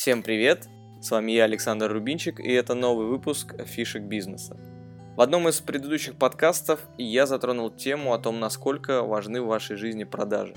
Всем привет! С вами я, Александр Рубинчик, и это новый выпуск фишек бизнеса. В одном из предыдущих подкастов я затронул тему о том, насколько важны в вашей жизни продажи.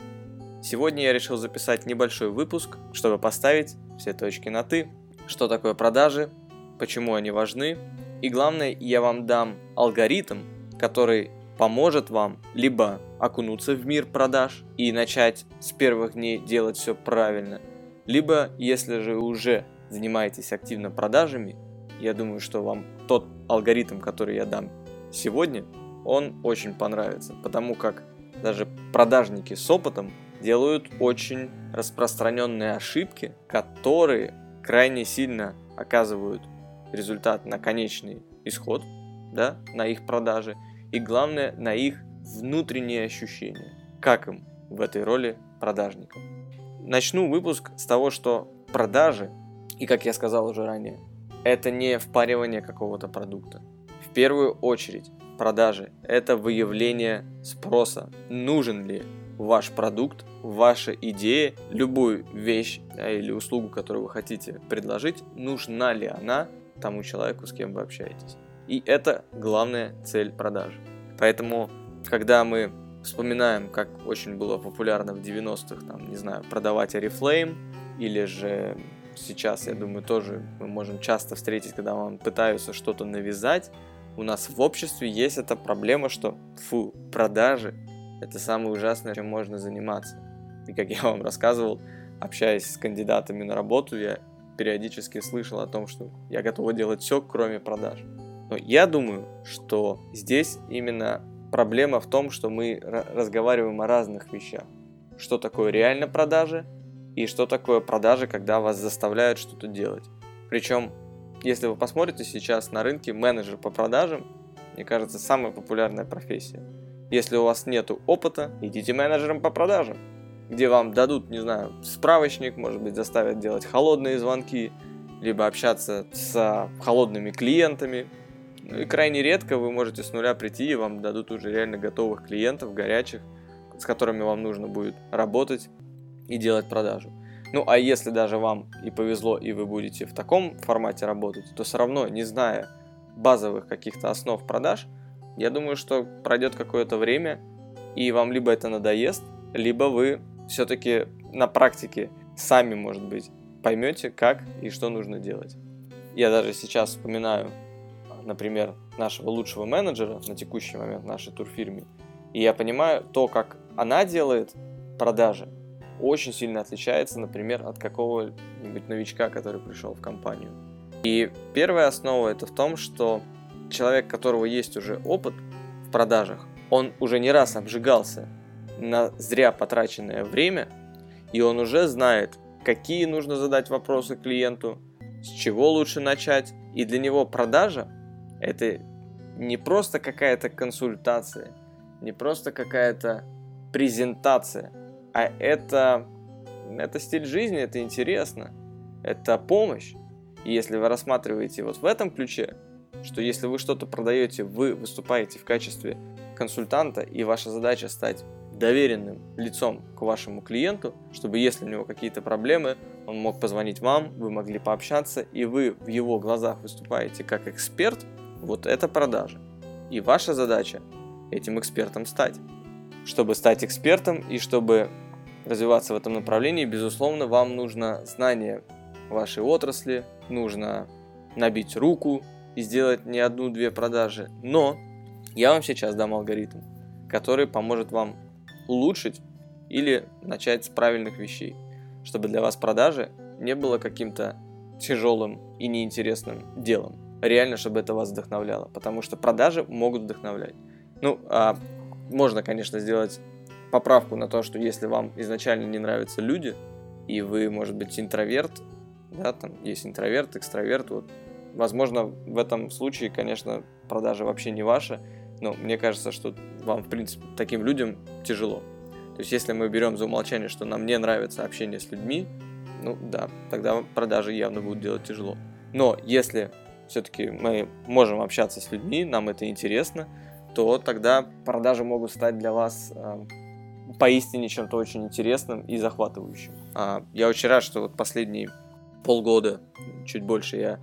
Сегодня я решил записать небольшой выпуск, чтобы поставить все точки на «ты». Что такое продажи, почему они важны, и главное, я вам дам алгоритм, который поможет вам либо окунуться в мир продаж и начать с первых дней делать все правильно – либо, если же уже занимаетесь активно продажами, я думаю, что вам тот алгоритм, который я дам сегодня, он очень понравится, потому как даже продажники с опытом делают очень распространенные ошибки, которые крайне сильно оказывают результат на конечный исход, да, на их продаже, и главное, на их внутренние ощущения, как им в этой роли продажника. Начну выпуск с того, что продажи, и как я сказал уже ранее, это не впаривание какого-то продукта. В первую очередь продажи – это выявление спроса. Нужен ли ваш продукт, ваша идея, любую вещь да, или услугу, которую вы хотите предложить, нужна ли она тому человеку, с кем вы общаетесь. И это главная цель продажи. Поэтому, когда мы вспоминаем, как очень было популярно в 90-х, там, не знаю, продавать Oriflame, или же сейчас, я думаю, тоже мы можем часто встретить, когда вам пытаются что-то навязать, у нас в обществе есть эта проблема, что фу, продажи – это самое ужасное, чем можно заниматься. И как я вам рассказывал, общаясь с кандидатами на работу, я периодически слышал о том, что я готова делать все, кроме продаж. Но я думаю, что здесь именно проблема в том, что мы разговариваем о разных вещах. Что такое реально продажи и что такое продажи, когда вас заставляют что-то делать. Причем, если вы посмотрите сейчас на рынке, менеджер по продажам, мне кажется, самая популярная профессия. Если у вас нет опыта, идите менеджером по продажам, где вам дадут, не знаю, справочник, может быть, заставят делать холодные звонки, либо общаться с холодными клиентами, и крайне редко вы можете с нуля прийти и вам дадут уже реально готовых клиентов, горячих, с которыми вам нужно будет работать и делать продажу. Ну а если даже вам и повезло, и вы будете в таком формате работать, то все равно, не зная базовых каких-то основ продаж, я думаю, что пройдет какое-то время, и вам либо это надоест, либо вы все-таки на практике сами, может быть, поймете, как и что нужно делать. Я даже сейчас вспоминаю например, нашего лучшего менеджера на текущий момент нашей турфирме, и я понимаю, то, как она делает продажи, очень сильно отличается, например, от какого-нибудь новичка, который пришел в компанию. И первая основа это в том, что человек, у которого есть уже опыт в продажах, он уже не раз обжигался на зря потраченное время, и он уже знает, какие нужно задать вопросы клиенту, с чего лучше начать. И для него продажа это не просто какая-то консультация, не просто какая-то презентация, а это, это стиль жизни, это интересно, это помощь. И если вы рассматриваете вот в этом ключе, что если вы что-то продаете, вы выступаете в качестве консультанта, и ваша задача стать доверенным лицом к вашему клиенту, чтобы если у него какие-то проблемы, он мог позвонить вам, вы могли пообщаться, и вы в его глазах выступаете как эксперт – вот это продажи. И ваша задача этим экспертом стать. Чтобы стать экспертом и чтобы развиваться в этом направлении, безусловно, вам нужно знание вашей отрасли, нужно набить руку и сделать не одну-две продажи. Но я вам сейчас дам алгоритм, который поможет вам улучшить или начать с правильных вещей, чтобы для вас продажи не было каким-то тяжелым и неинтересным делом реально, чтобы это вас вдохновляло, потому что продажи могут вдохновлять. Ну, а можно, конечно, сделать поправку на то, что если вам изначально не нравятся люди, и вы, может быть, интроверт, да, там есть интроверт, экстраверт, вот, возможно, в этом случае, конечно, продажа вообще не ваша, но мне кажется, что вам, в принципе, таким людям тяжело. То есть, если мы берем за умолчание, что нам не нравится общение с людьми, ну да, тогда продажи явно будут делать тяжело. Но если все-таки мы можем общаться с людьми, нам это интересно, то тогда продажи могут стать для вас э, поистине чем-то очень интересным и захватывающим. А, я очень рад, что вот последний полгода, чуть больше, я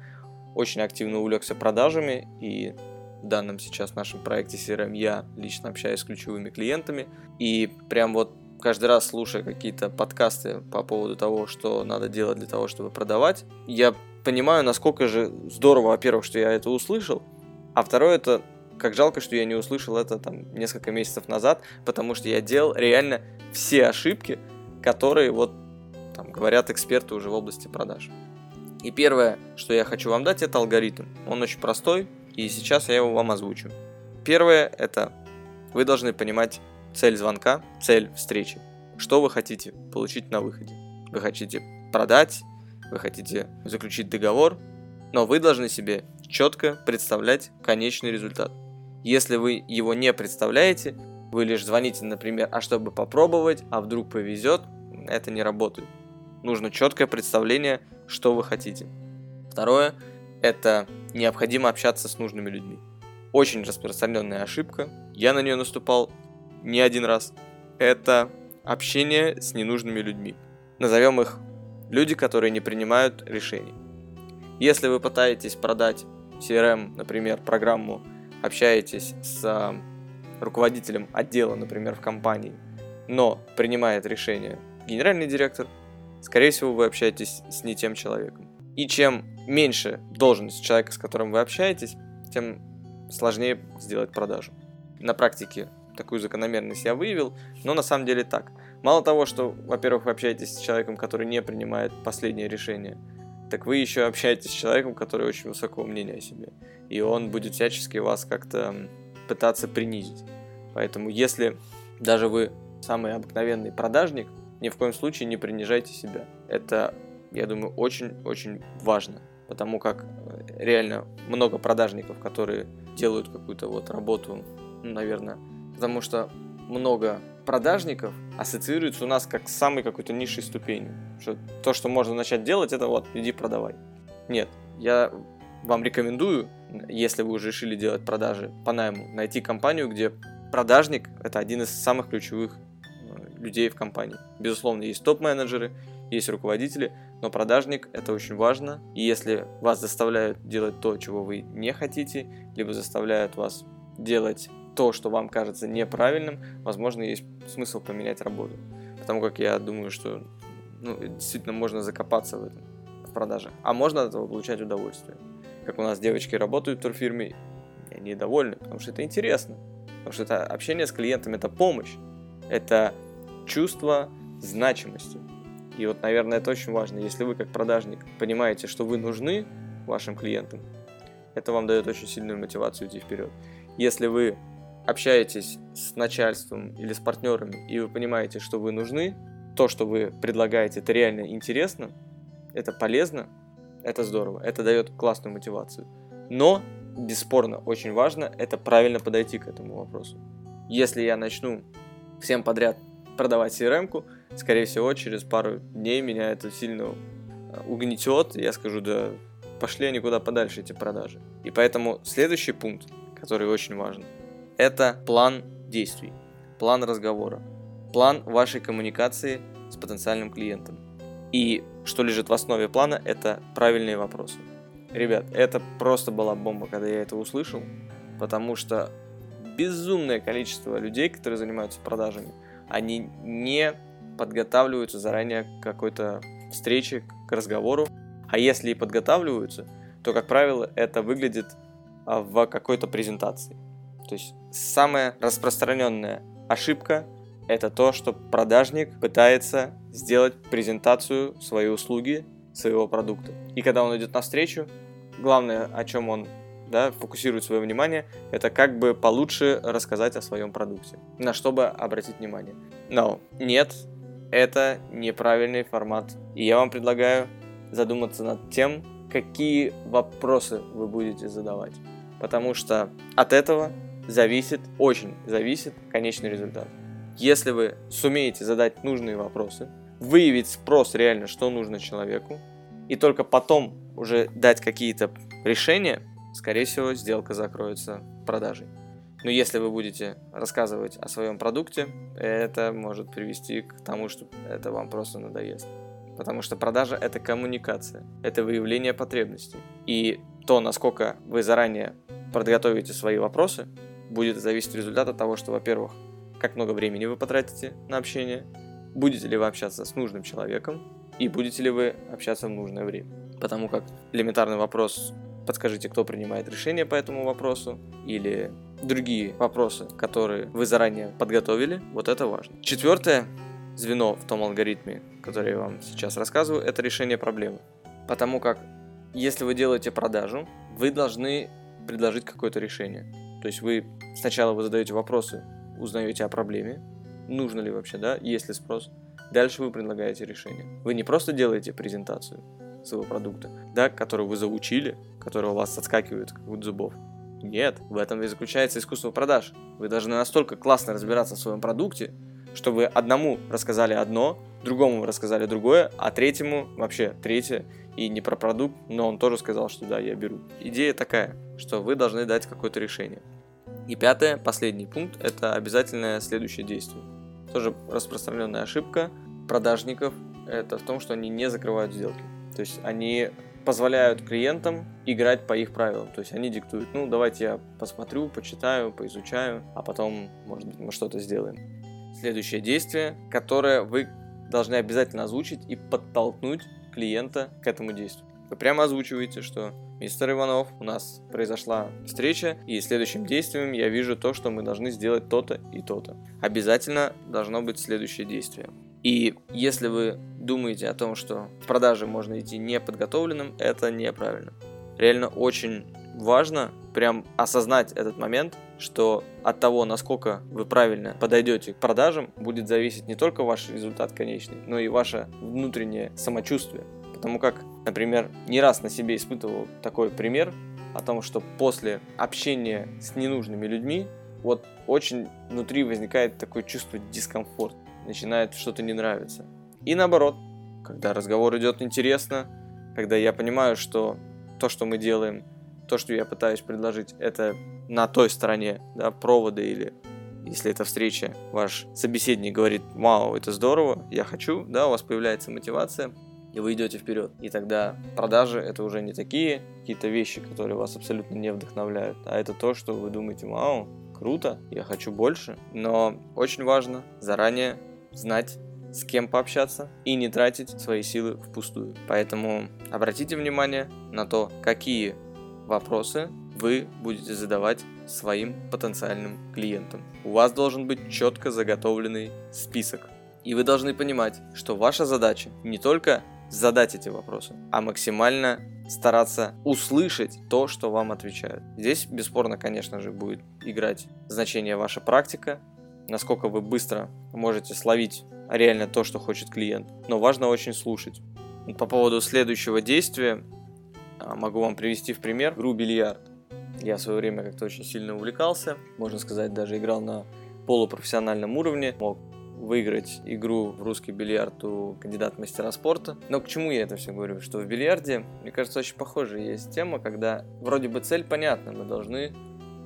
очень активно увлекся продажами, и в данном сейчас нашем проекте CRM я лично общаюсь с ключевыми клиентами, и прям вот каждый раз слушая какие-то подкасты по поводу того, что надо делать для того, чтобы продавать, я понимаю, насколько же здорово, во-первых, что я это услышал, а второе это как жалко, что я не услышал это там несколько месяцев назад, потому что я делал реально все ошибки, которые вот там говорят эксперты уже в области продаж. И первое, что я хочу вам дать, это алгоритм. Он очень простой, и сейчас я его вам озвучу. Первое – это вы должны понимать цель звонка, цель встречи. Что вы хотите получить на выходе? Вы хотите продать, вы хотите заключить договор, но вы должны себе четко представлять конечный результат. Если вы его не представляете, вы лишь звоните, например, а чтобы попробовать, а вдруг повезет, это не работает. Нужно четкое представление, что вы хотите. Второе – это необходимо общаться с нужными людьми. Очень распространенная ошибка, я на нее наступал не один раз. Это общение с ненужными людьми. Назовем их люди, которые не принимают решений. Если вы пытаетесь продать CRM, например, программу, общаетесь с а, руководителем отдела, например, в компании, но принимает решение генеральный директор, скорее всего, вы общаетесь с не тем человеком. И чем меньше должность человека, с которым вы общаетесь, тем сложнее сделать продажу. На практике такую закономерность я выявил, но на самом деле так. Мало того, что, во-первых, вы общаетесь с человеком, который не принимает последнее решение, так вы еще общаетесь с человеком, который очень высокого мнения о себе. И он будет всячески вас как-то пытаться принизить. Поэтому если даже вы самый обыкновенный продажник, ни в коем случае не принижайте себя. Это я думаю, очень-очень важно, потому как э, реально много продажников, которые делают какую-то вот работу, ну, наверное, потому что много продажников ассоциируется у нас как с самой какой-то низшей ступенью. Что то, что можно начать делать, это вот иди продавай. Нет, я вам рекомендую, если вы уже решили делать продажи по найму, найти компанию, где продажник – это один из самых ключевых э, людей в компании. Безусловно, есть топ-менеджеры, есть руководители, но продажник это очень важно. И если вас заставляют делать то, чего вы не хотите, либо заставляют вас делать то, что вам кажется неправильным, возможно, есть смысл поменять работу. Потому как я думаю, что ну, действительно можно закопаться в этом, в продаже. А можно от этого получать удовольствие. Как у нас девочки работают в турфирме, и они довольны, потому что это интересно. Потому что это общение с клиентом, это помощь. Это чувство значимости. И вот, наверное, это очень важно. Если вы как продажник понимаете, что вы нужны вашим клиентам, это вам дает очень сильную мотивацию идти вперед. Если вы общаетесь с начальством или с партнерами, и вы понимаете, что вы нужны, то, что вы предлагаете, это реально интересно, это полезно, это здорово, это дает классную мотивацию. Но, бесспорно, очень важно это правильно подойти к этому вопросу. Если я начну всем подряд продавать CRM-ку, скорее всего, через пару дней меня это сильно э, угнетет, я скажу, да пошли они куда подальше, эти продажи. И поэтому следующий пункт, который очень важен, это план действий, план разговора, план вашей коммуникации с потенциальным клиентом. И что лежит в основе плана, это правильные вопросы. Ребят, это просто была бомба, когда я это услышал, потому что безумное количество людей, которые занимаются продажами, они не подготавливаются заранее к какой-то встрече, к разговору. А если и подготавливаются, то, как правило, это выглядит а, в какой-то презентации. То есть самая распространенная ошибка – это то, что продажник пытается сделать презентацию своей услуги, своего продукта. И когда он идет на встречу, главное, о чем он да, фокусирует свое внимание, это как бы получше рассказать о своем продукте, на что бы обратить внимание. Но нет, это неправильный формат. И я вам предлагаю задуматься над тем, какие вопросы вы будете задавать. Потому что от этого зависит, очень зависит конечный результат. Если вы сумеете задать нужные вопросы, выявить спрос реально, что нужно человеку, и только потом уже дать какие-то решения, скорее всего, сделка закроется продажей. Но если вы будете рассказывать о своем продукте, это может привести к тому, что это вам просто надоест. Потому что продажа – это коммуникация, это выявление потребностей. И то, насколько вы заранее подготовите свои вопросы, будет зависеть результат от того, что, во-первых, как много времени вы потратите на общение, будете ли вы общаться с нужным человеком и будете ли вы общаться в нужное время. Потому как элементарный вопрос подскажите, кто принимает решение по этому вопросу, или другие вопросы, которые вы заранее подготовили, вот это важно. Четвертое звено в том алгоритме, который я вам сейчас рассказываю, это решение проблемы. Потому как если вы делаете продажу, вы должны предложить какое-то решение. То есть вы сначала вы задаете вопросы, узнаете о проблеме, нужно ли вообще, да, есть ли спрос. Дальше вы предлагаете решение. Вы не просто делаете презентацию своего продукта, да, который вы заучили, который у вас отскакивает как от зубов. Нет, в этом и заключается искусство продаж. Вы должны настолько классно разбираться в своем продукте, что вы одному рассказали одно, другому рассказали другое, а третьему вообще третье, и не про продукт, но он тоже сказал, что да, я беру. Идея такая, что вы должны дать какое-то решение. И пятое, последний пункт, это обязательное следующее действие. Тоже распространенная ошибка продажников, это в том, что они не закрывают сделки. То есть они позволяют клиентам играть по их правилам. То есть они диктуют, ну давайте я посмотрю, почитаю, поизучаю, а потом, может быть, мы что-то сделаем. Следующее действие, которое вы должны обязательно озвучить и подтолкнуть клиента к этому действию. Вы прямо озвучиваете, что Мистер Иванов, у нас произошла встреча, и следующим действием я вижу то, что мы должны сделать то-то и то-то. Обязательно должно быть следующее действие. И если вы думаете о том, что в продаже можно идти неподготовленным, это неправильно. Реально очень важно прям осознать этот момент, что от того, насколько вы правильно подойдете к продажам, будет зависеть не только ваш результат конечный, но и ваше внутреннее самочувствие. Потому как, например, не раз на себе испытывал такой пример о том, что после общения с ненужными людьми вот очень внутри возникает такое чувство дискомфорта, начинает что-то не нравиться. И наоборот, когда разговор идет интересно, когда я понимаю, что то, что мы делаем, то, что я пытаюсь предложить, это на той стороне да, провода или если это встреча, ваш собеседник говорит, вау, это здорово, я хочу, да, у вас появляется мотивация, и вы идете вперед. И тогда продажи это уже не такие какие-то вещи, которые вас абсолютно не вдохновляют, а это то, что вы думаете, вау, круто, я хочу больше. Но очень важно заранее знать, с кем пообщаться и не тратить свои силы впустую. Поэтому обратите внимание на то, какие вопросы вы будете задавать своим потенциальным клиентам. У вас должен быть четко заготовленный список. И вы должны понимать, что ваша задача не только задать эти вопросы, а максимально стараться услышать то, что вам отвечают. Здесь, бесспорно, конечно же, будет играть значение ваша практика, насколько вы быстро можете словить реально то, что хочет клиент. Но важно очень слушать. По поводу следующего действия могу вам привести в пример игру бильярд. Я в свое время как-то очень сильно увлекался, можно сказать, даже играл на полупрофессиональном уровне, мог выиграть игру в русский бильярд у кандидата мастера спорта. Но к чему я это все говорю? Что в бильярде, мне кажется, очень похожая есть тема, когда вроде бы цель понятна, мы должны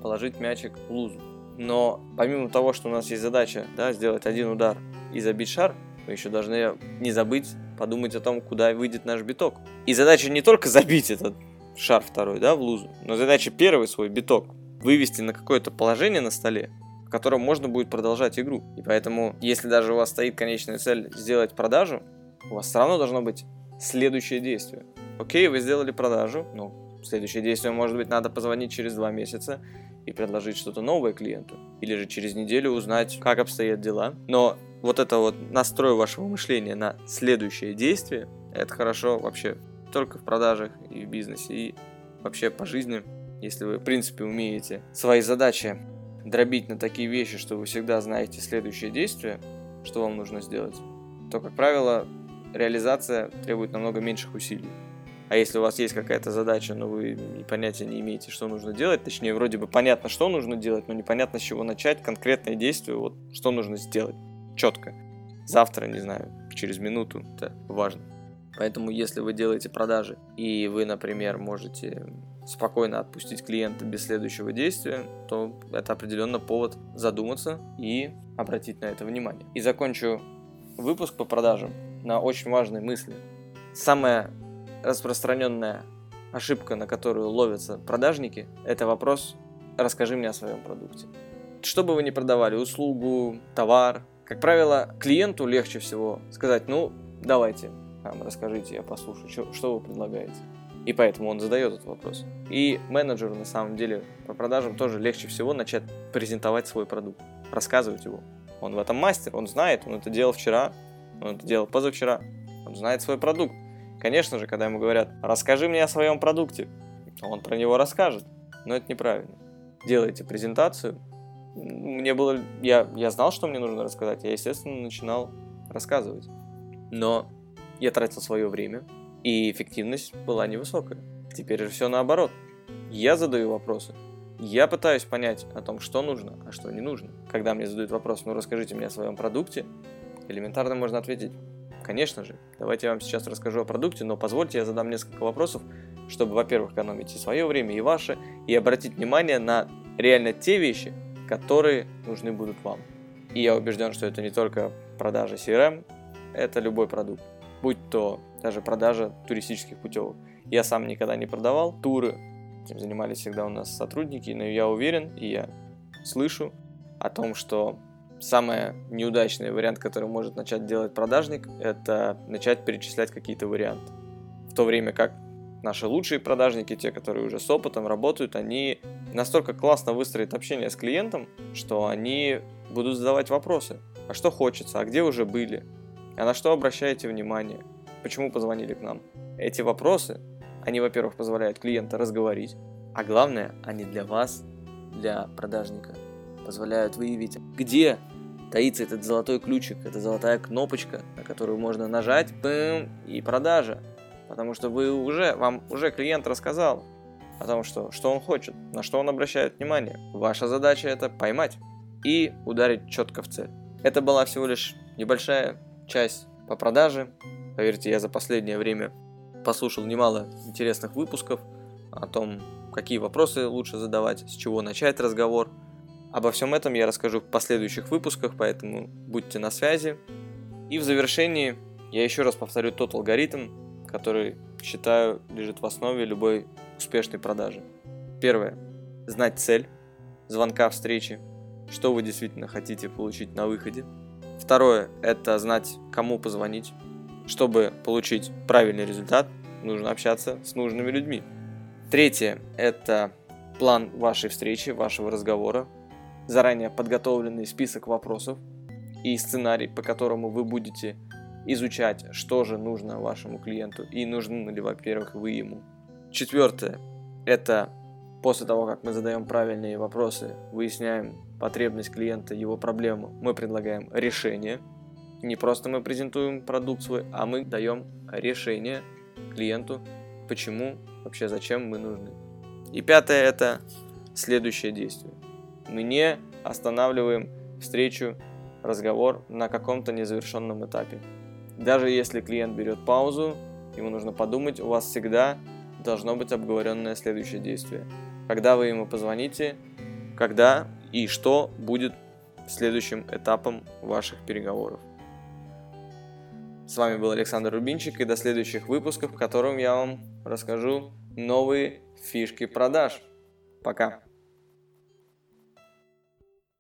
положить мячик в лузу. Но помимо того, что у нас есть задача да, сделать один удар и забить шар, мы еще должны не забыть подумать о том, куда выйдет наш биток. И задача не только забить этот шар второй да, в лузу, но задача первый свой биток вывести на какое-то положение на столе, котором можно будет продолжать игру. И поэтому, если даже у вас стоит конечная цель сделать продажу, у вас все равно должно быть следующее действие. Окей, вы сделали продажу, но следующее действие может быть надо позвонить через два месяца и предложить что-то новое клиенту. Или же через неделю узнать, как обстоят дела. Но вот это вот настрой вашего мышления на следующее действие, это хорошо вообще только в продажах и в бизнесе, и вообще по жизни. Если вы, в принципе, умеете свои задачи дробить на такие вещи, что вы всегда знаете следующее действие, что вам нужно сделать, то, как правило, реализация требует намного меньших усилий. А если у вас есть какая-то задача, но вы понятия не имеете, что нужно делать, точнее, вроде бы понятно, что нужно делать, но непонятно, с чего начать, конкретное действие, вот что нужно сделать, четко. Завтра, не знаю, через минуту, это важно. Поэтому, если вы делаете продажи, и вы, например, можете спокойно отпустить клиента без следующего действия, то это определенно повод задуматься и обратить на это внимание. И закончу выпуск по продажам на очень важные мысли. Самая распространенная ошибка, на которую ловятся продажники, это вопрос «расскажи мне о своем продукте». Что бы вы ни продавали, услугу, товар, как правило, клиенту легче всего сказать, ну, давайте, там, расскажите, я послушаю, что, что вы предлагаете. И поэтому он задает этот вопрос. И менеджеру, на самом деле, по продажам тоже легче всего начать презентовать свой продукт, рассказывать его. Он в этом мастер, он знает, он это делал вчера, он это делал позавчера, он знает свой продукт. Конечно же, когда ему говорят, расскажи мне о своем продукте, он про него расскажет. Но это неправильно. Делайте презентацию. Мне было... Я, я знал, что мне нужно рассказать. Я, естественно, начинал рассказывать. Но я тратил свое время, и эффективность была невысокая. Теперь же все наоборот. Я задаю вопросы. Я пытаюсь понять о том, что нужно, а что не нужно. Когда мне задают вопрос, ну расскажите мне о своем продукте, элементарно можно ответить, конечно же, давайте я вам сейчас расскажу о продукте, но позвольте я задам несколько вопросов, чтобы, во-первых, экономить и свое время, и ваше, и обратить внимание на реально те вещи, которые нужны будут вам. И я убежден, что это не только продажа CRM, это любой продукт будь то даже продажа туристических путевок. Я сам никогда не продавал туры, этим занимались всегда у нас сотрудники, но я уверен и я слышу о том, что самый неудачный вариант, который может начать делать продажник, это начать перечислять какие-то варианты. В то время как наши лучшие продажники, те, которые уже с опытом работают, они настолько классно выстроят общение с клиентом, что они будут задавать вопросы. А что хочется? А где уже были? А на что обращаете внимание? Почему позвонили к нам? Эти вопросы, они, во-первых, позволяют клиента разговорить, а главное, они для вас, для продажника, позволяют выявить, где таится этот золотой ключик, эта золотая кнопочка, на которую можно нажать, бэм, и продажа. Потому что вы уже, вам уже клиент рассказал о том, что, что он хочет, на что он обращает внимание. Ваша задача это поймать и ударить четко в цель. Это была всего лишь небольшая часть по продаже. Поверьте, я за последнее время послушал немало интересных выпусков о том, какие вопросы лучше задавать, с чего начать разговор. Обо всем этом я расскажу в последующих выпусках, поэтому будьте на связи. И в завершении я еще раз повторю тот алгоритм, который, считаю, лежит в основе любой успешной продажи. Первое. Знать цель звонка, встречи, что вы действительно хотите получить на выходе – Второе – это знать, кому позвонить. Чтобы получить правильный результат, нужно общаться с нужными людьми. Третье – это план вашей встречи, вашего разговора, заранее подготовленный список вопросов и сценарий, по которому вы будете изучать, что же нужно вашему клиенту и нужны ли, во-первых, вы ему. Четвертое – это после того, как мы задаем правильные вопросы, выясняем, потребность клиента, его проблему, мы предлагаем решение. Не просто мы презентуем продукт свой, а мы даем решение клиенту, почему, вообще зачем мы нужны. И пятое – это следующее действие. Мы не останавливаем встречу, разговор на каком-то незавершенном этапе. Даже если клиент берет паузу, ему нужно подумать, у вас всегда должно быть обговоренное следующее действие. Когда вы ему позвоните, когда и что будет следующим этапом ваших переговоров. С вами был Александр Рубинчик и до следующих выпусков, в котором я вам расскажу новые фишки продаж. Пока!